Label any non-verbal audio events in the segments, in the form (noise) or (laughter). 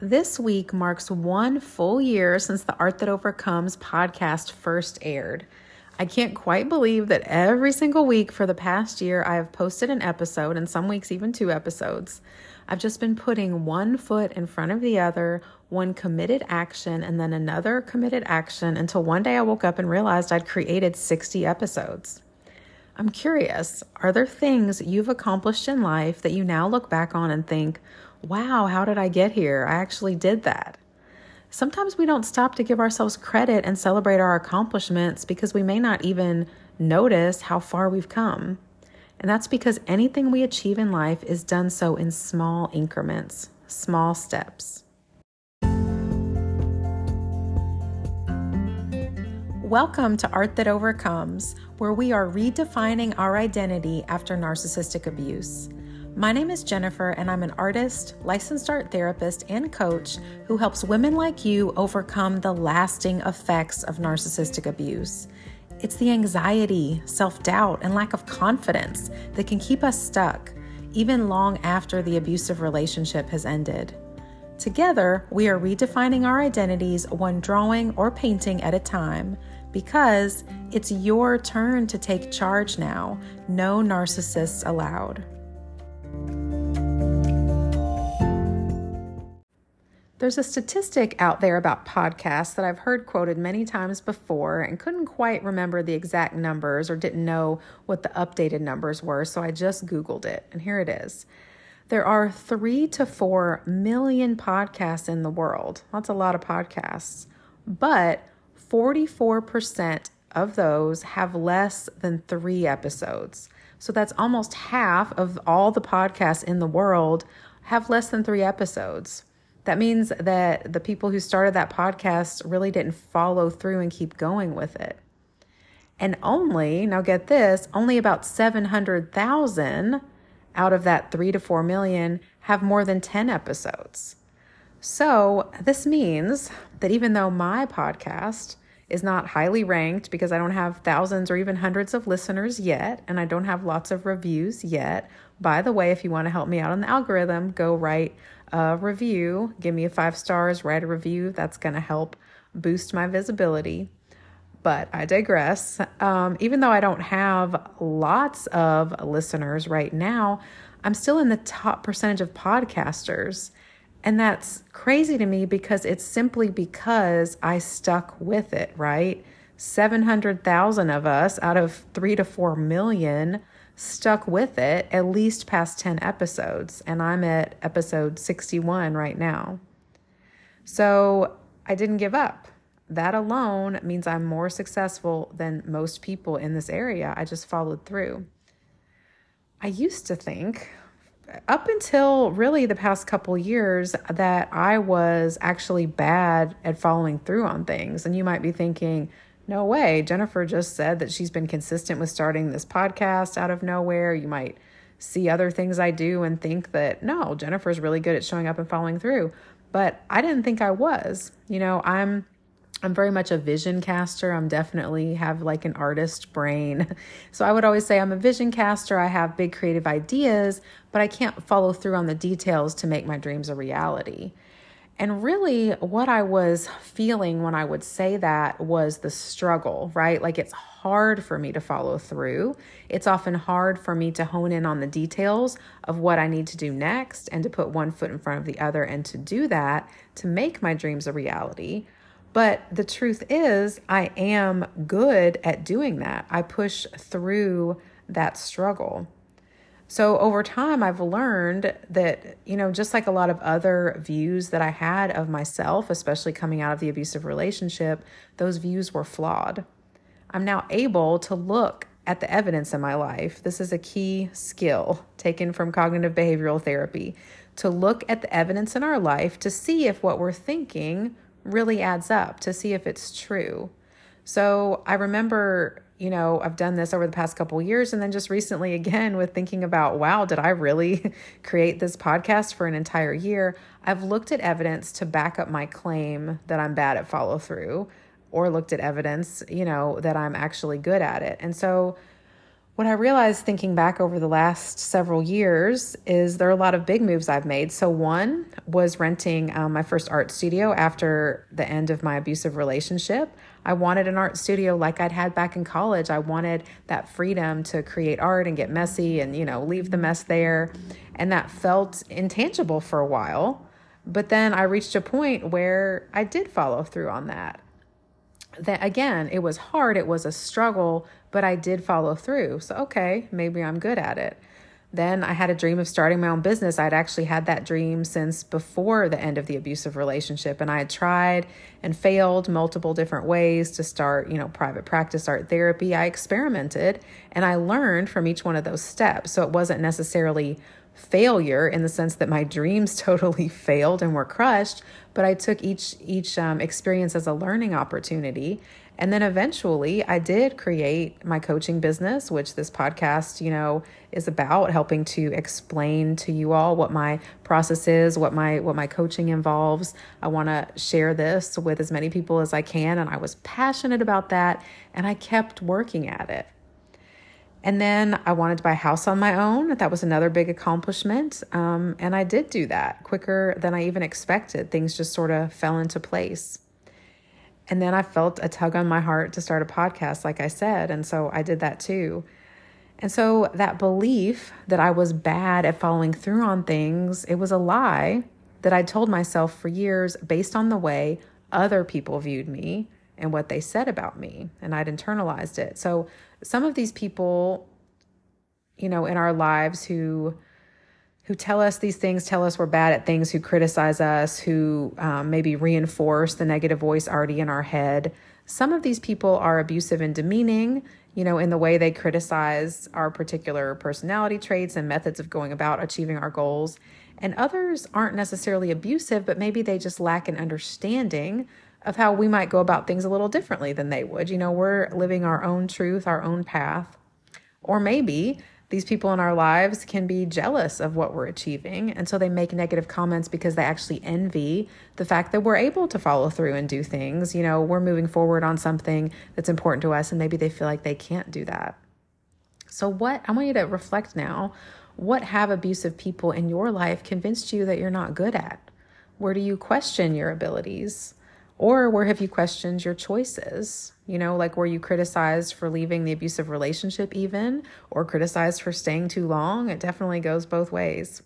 This week marks one full year since the Art That Overcomes podcast first aired. I can't quite believe that every single week for the past year I have posted an episode, and some weeks even two episodes. I've just been putting one foot in front of the other, one committed action, and then another committed action until one day I woke up and realized I'd created 60 episodes. I'm curious are there things you've accomplished in life that you now look back on and think, wow, how did I get here? I actually did that. Sometimes we don't stop to give ourselves credit and celebrate our accomplishments because we may not even notice how far we've come. And that's because anything we achieve in life is done so in small increments, small steps. Welcome to Art That Overcomes, where we are redefining our identity after narcissistic abuse. My name is Jennifer, and I'm an artist, licensed art therapist, and coach who helps women like you overcome the lasting effects of narcissistic abuse. It's the anxiety, self doubt, and lack of confidence that can keep us stuck, even long after the abusive relationship has ended. Together, we are redefining our identities one drawing or painting at a time because it's your turn to take charge now. No narcissists allowed. There's a statistic out there about podcasts that I've heard quoted many times before and couldn't quite remember the exact numbers or didn't know what the updated numbers were, so I just Googled it, and here it is. There are three to four million podcasts in the world. That's a lot of podcasts. But 44% of those have less than three episodes. So that's almost half of all the podcasts in the world have less than three episodes. That means that the people who started that podcast really didn't follow through and keep going with it. And only, now get this, only about 700,000 out of that 3 to 4 million have more than 10 episodes. So, this means that even though my podcast is not highly ranked because I don't have thousands or even hundreds of listeners yet, and I don't have lots of reviews yet. By the way, if you want to help me out on the algorithm, go write a review, give me a five stars, write a review. That's going to help boost my visibility. But I digress. Um, even though I don't have lots of listeners right now, I'm still in the top percentage of podcasters. And that's crazy to me because it's simply because I stuck with it, right? 700,000 of us out of 3 to 4 million stuck with it at least past 10 episodes, and I'm at episode 61 right now. So I didn't give up. That alone means I'm more successful than most people in this area. I just followed through. I used to think, up until really the past couple years, that I was actually bad at following through on things. And you might be thinking, no way. Jennifer just said that she's been consistent with starting this podcast out of nowhere. You might see other things I do and think that, no, Jennifer's really good at showing up and following through. But I didn't think I was. You know, I'm I'm very much a vision caster. I'm definitely have like an artist brain. (laughs) So I would always say I'm a vision caster. I have big creative ideas, but I can't follow through on the details to make my dreams a reality. And really, what I was feeling when I would say that was the struggle, right? Like it's hard for me to follow through. It's often hard for me to hone in on the details of what I need to do next and to put one foot in front of the other and to do that to make my dreams a reality. But the truth is, I am good at doing that. I push through that struggle. So over time, I've learned that, you know, just like a lot of other views that I had of myself, especially coming out of the abusive relationship, those views were flawed. I'm now able to look at the evidence in my life. This is a key skill taken from cognitive behavioral therapy to look at the evidence in our life to see if what we're thinking really adds up, to see if it's true. So I remember you know, I've done this over the past couple years and then just recently again with thinking about, wow, did I really (laughs) create this podcast for an entire year? I've looked at evidence to back up my claim that I'm bad at follow through or looked at evidence, you know, that I'm actually good at it. And so what I realized thinking back over the last several years is there are a lot of big moves I've made. So, one was renting um, my first art studio after the end of my abusive relationship. I wanted an art studio like I'd had back in college. I wanted that freedom to create art and get messy and, you know, leave the mess there. And that felt intangible for a while. But then I reached a point where I did follow through on that that again, it was hard, it was a struggle, but I did follow through. So, okay, maybe I'm good at it. Then I had a dream of starting my own business. I'd actually had that dream since before the end of the abusive relationship. And I had tried and failed multiple different ways to start, you know, private practice art therapy. I experimented and I learned from each one of those steps. So it wasn't necessarily failure in the sense that my dreams (laughs) totally failed and were crushed, but I took each each um, experience as a learning opportunity. And then eventually I did create my coaching business, which this podcast, you know, is about helping to explain to you all what my process is, what my what my coaching involves. I want to share this with as many people as I can and I was passionate about that and I kept working at it. And then I wanted to buy a house on my own. That was another big accomplishment. Um, and I did do that quicker than I even expected. Things just sort of fell into place. And then I felt a tug on my heart to start a podcast, like I said. And so I did that too. And so that belief that I was bad at following through on things, it was a lie that I told myself for years based on the way other people viewed me and what they said about me. And I'd internalized it. So some of these people, you know, in our lives who who tell us these things, tell us we're bad at things, who criticize us, who um, maybe reinforce the negative voice already in our head. Some of these people are abusive and demeaning, you know, in the way they criticize our particular personality traits and methods of going about achieving our goals. And others aren't necessarily abusive, but maybe they just lack an understanding of how we might go about things a little differently than they would. You know, we're living our own truth, our own path. Or maybe these people in our lives can be jealous of what we're achieving. And so they make negative comments because they actually envy the fact that we're able to follow through and do things. You know, we're moving forward on something that's important to us, and maybe they feel like they can't do that. So, what I want you to reflect now what have abusive people in your life convinced you that you're not good at? Where do you question your abilities? Or where have you questioned your choices? You know, like were you criticized for leaving the abusive relationship, even, or criticized for staying too long? It definitely goes both ways.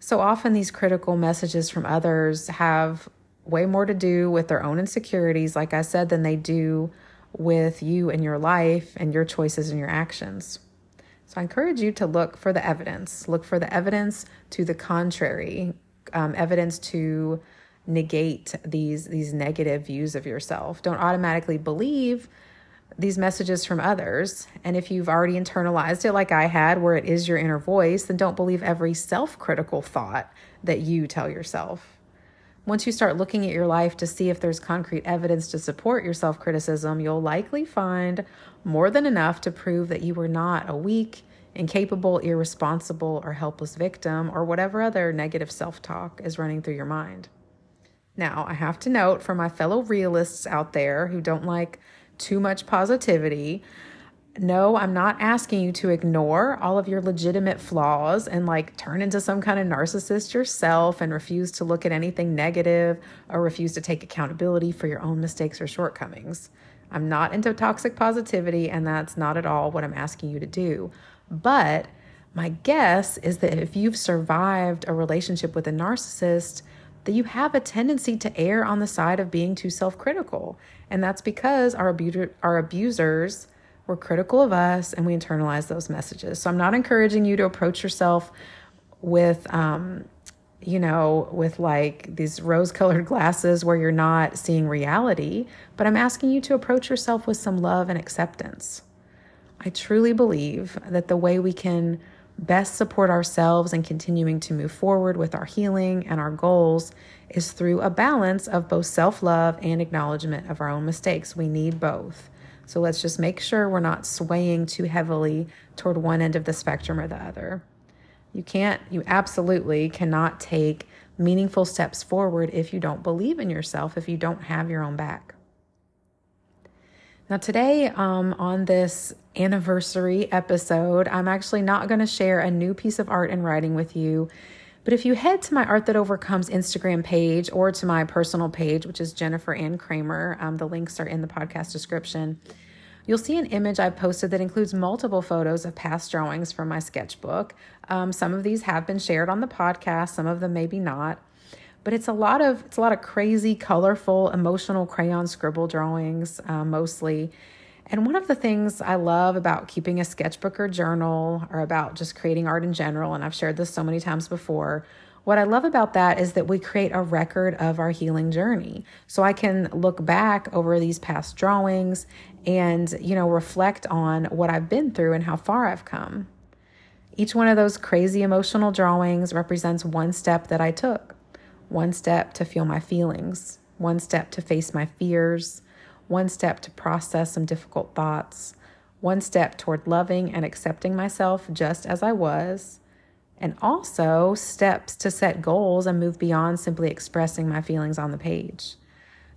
So often, these critical messages from others have way more to do with their own insecurities, like I said, than they do with you and your life and your choices and your actions. So I encourage you to look for the evidence. Look for the evidence to the contrary, um, evidence to negate these these negative views of yourself. Don't automatically believe these messages from others. And if you've already internalized it like I had where it is your inner voice, then don't believe every self-critical thought that you tell yourself. Once you start looking at your life to see if there's concrete evidence to support your self criticism, you'll likely find more than enough to prove that you were not a weak, incapable, irresponsible, or helpless victim, or whatever other negative self talk is running through your mind. Now, I have to note for my fellow realists out there who don't like too much positivity, no, I'm not asking you to ignore all of your legitimate flaws and like turn into some kind of narcissist yourself and refuse to look at anything negative or refuse to take accountability for your own mistakes or shortcomings. I'm not into toxic positivity, and that's not at all what I'm asking you to do. But my guess is that if you've survived a relationship with a narcissist, that you have a tendency to err on the side of being too self critical. And that's because our, abuser, our abusers were critical of us and we internalize those messages. So I'm not encouraging you to approach yourself with, um, you know, with like these rose colored (laughs) glasses where you're not seeing reality, but I'm asking you to approach yourself with some love and acceptance. I truly believe that the way we can best support ourselves and continuing to move forward with our healing and our goals is through a balance of both self love and acknowledgement of our own mistakes. We need both. So let's just make sure we're not swaying too heavily toward one end of the spectrum or the other. You can't, you absolutely cannot take meaningful steps forward if you don't believe in yourself, if you don't have your own back. Now, today, um, on this anniversary episode, I'm actually not going to share a new piece of art and writing with you. But if you head to my Art That Overcomes Instagram page or to my personal page, which is Jennifer Anne Kramer, um, the links are in the podcast description. You'll see an image I've posted that includes multiple photos of past drawings from my sketchbook. Um, some of these have been shared on the podcast, some of them maybe not but it's a lot of it's a lot of crazy colorful emotional crayon scribble drawings uh, mostly. And one of the things i love about keeping a sketchbook or journal or about just creating art in general and i've shared this so many times before what i love about that is that we create a record of our healing journey. So i can look back over these past drawings and you know reflect on what i've been through and how far i've come. Each one of those crazy emotional drawings represents one step that i took one step to feel my feelings, one step to face my fears, one step to process some difficult thoughts, one step toward loving and accepting myself just as I was, and also steps to set goals and move beyond simply expressing my feelings on the page.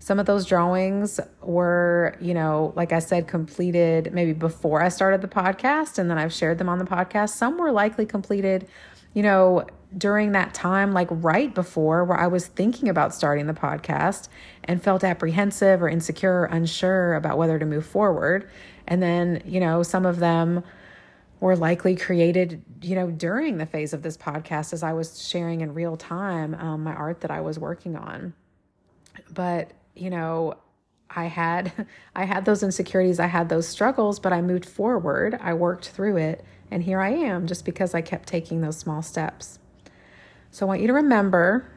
Some of those drawings were, you know, like I said, completed maybe before I started the podcast, and then I've shared them on the podcast. Some were likely completed, you know, during that time, like right before where I was thinking about starting the podcast and felt apprehensive or insecure or unsure about whether to move forward. And then, you know, some of them were likely created, you know, during the phase of this podcast as I was sharing in real time um, my art that I was working on. But, you know, I had (laughs) I had those insecurities, I had those struggles, but I moved forward. I worked through it, and here I am just because I kept taking those small steps. So I want you to remember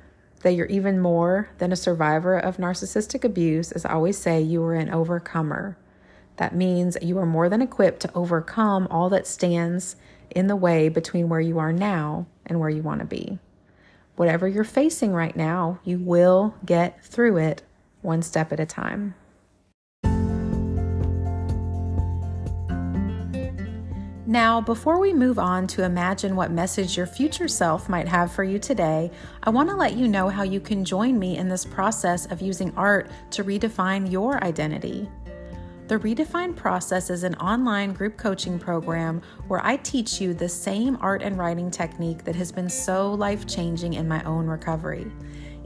that you're even more than a survivor of narcissistic abuse. As I always say, you are an overcomer. That means you are more than equipped to overcome all that stands in the way between where you are now and where you want to be. Whatever you're facing right now, you will get through it one step at a time. Now, before we move on to imagine what message your future self might have for you today, I want to let you know how you can join me in this process of using art to redefine your identity. The Redefine process is an online group coaching program where I teach you the same art and writing technique that has been so life changing in my own recovery.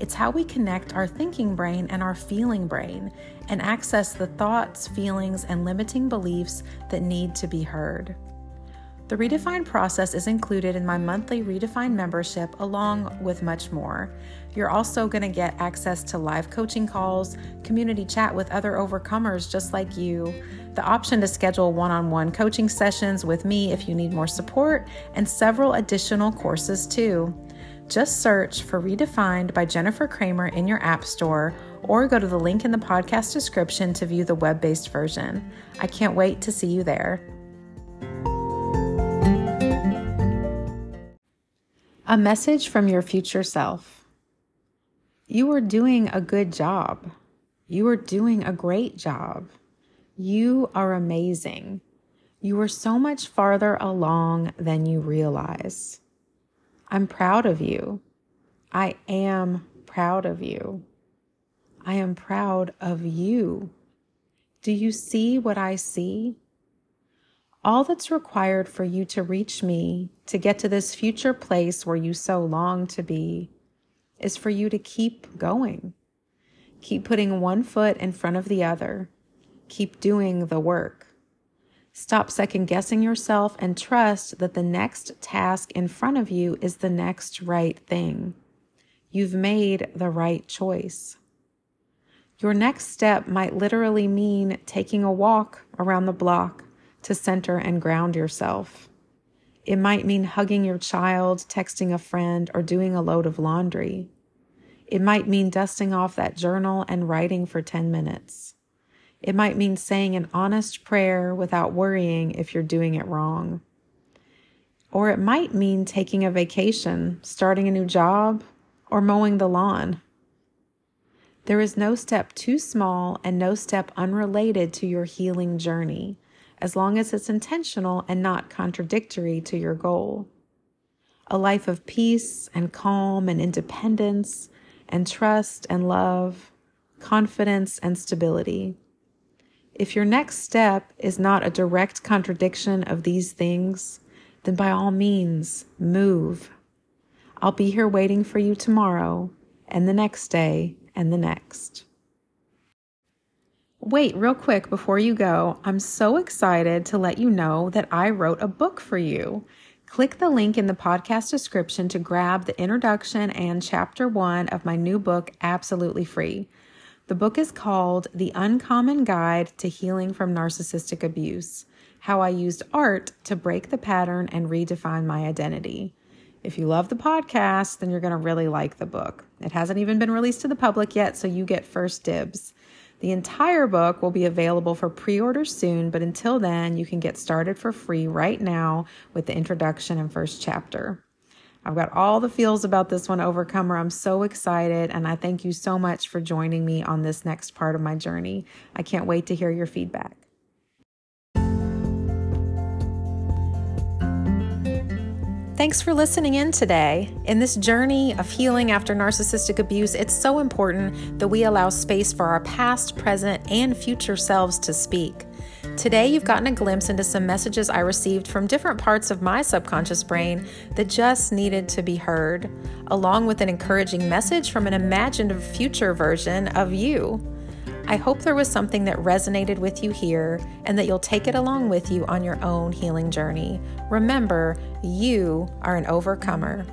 It's how we connect our thinking brain and our feeling brain and access the thoughts, feelings, and limiting beliefs that need to be heard. The Redefine process is included in my monthly Redefine membership, along with much more. You're also going to get access to live coaching calls, community chat with other overcomers just like you, the option to schedule one on one coaching sessions with me if you need more support, and several additional courses too. Just search for Redefined by Jennifer Kramer in your App Store or go to the link in the podcast description to view the web based version. I can't wait to see you there. A message from your future self. You are doing a good job. You are doing a great job. You are amazing. You are so much farther along than you realize. I'm proud of you. I am proud of you. I am proud of you. Do you see what I see? All that's required for you to reach me, to get to this future place where you so long to be, is for you to keep going. Keep putting one foot in front of the other. Keep doing the work. Stop second guessing yourself and trust that the next task in front of you is the next right thing. You've made the right choice. Your next step might literally mean taking a walk around the block to center and ground yourself. It might mean hugging your child, texting a friend, or doing a load of laundry. It might mean dusting off that journal and writing for 10 minutes. It might mean saying an honest prayer without worrying if you're doing it wrong. Or it might mean taking a vacation, starting a new job, or mowing the lawn. There is no step too small and no step unrelated to your healing journey as long as it's intentional and not contradictory to your goal. A life of peace and calm and independence and trust and love, confidence and stability. If your next step is not a direct contradiction of these things, then by all means, move. I'll be here waiting for you tomorrow, and the next day, and the next. Wait, real quick before you go, I'm so excited to let you know that I wrote a book for you. Click the link in the podcast description to grab the introduction and chapter one of my new book, absolutely free. The book is called The Uncommon Guide to Healing from Narcissistic Abuse How I Used Art to Break the Pattern and Redefine My Identity. If you love the podcast, then you're going to really like the book. It hasn't even been released to the public yet, so you get first dibs. The entire book will be available for pre order soon, but until then, you can get started for free right now with the introduction and first chapter. I've got all the feels about this one, Overcomer. I'm so excited, and I thank you so much for joining me on this next part of my journey. I can't wait to hear your feedback. Thanks for listening in today. In this journey of healing after narcissistic abuse, it's so important that we allow space for our past, present, and future selves to speak. Today, you've gotten a glimpse into some messages I received from different parts of my subconscious brain that just needed to be heard, along with an encouraging message from an imagined future version of you. I hope there was something that resonated with you here and that you'll take it along with you on your own healing journey. Remember, you are an overcomer.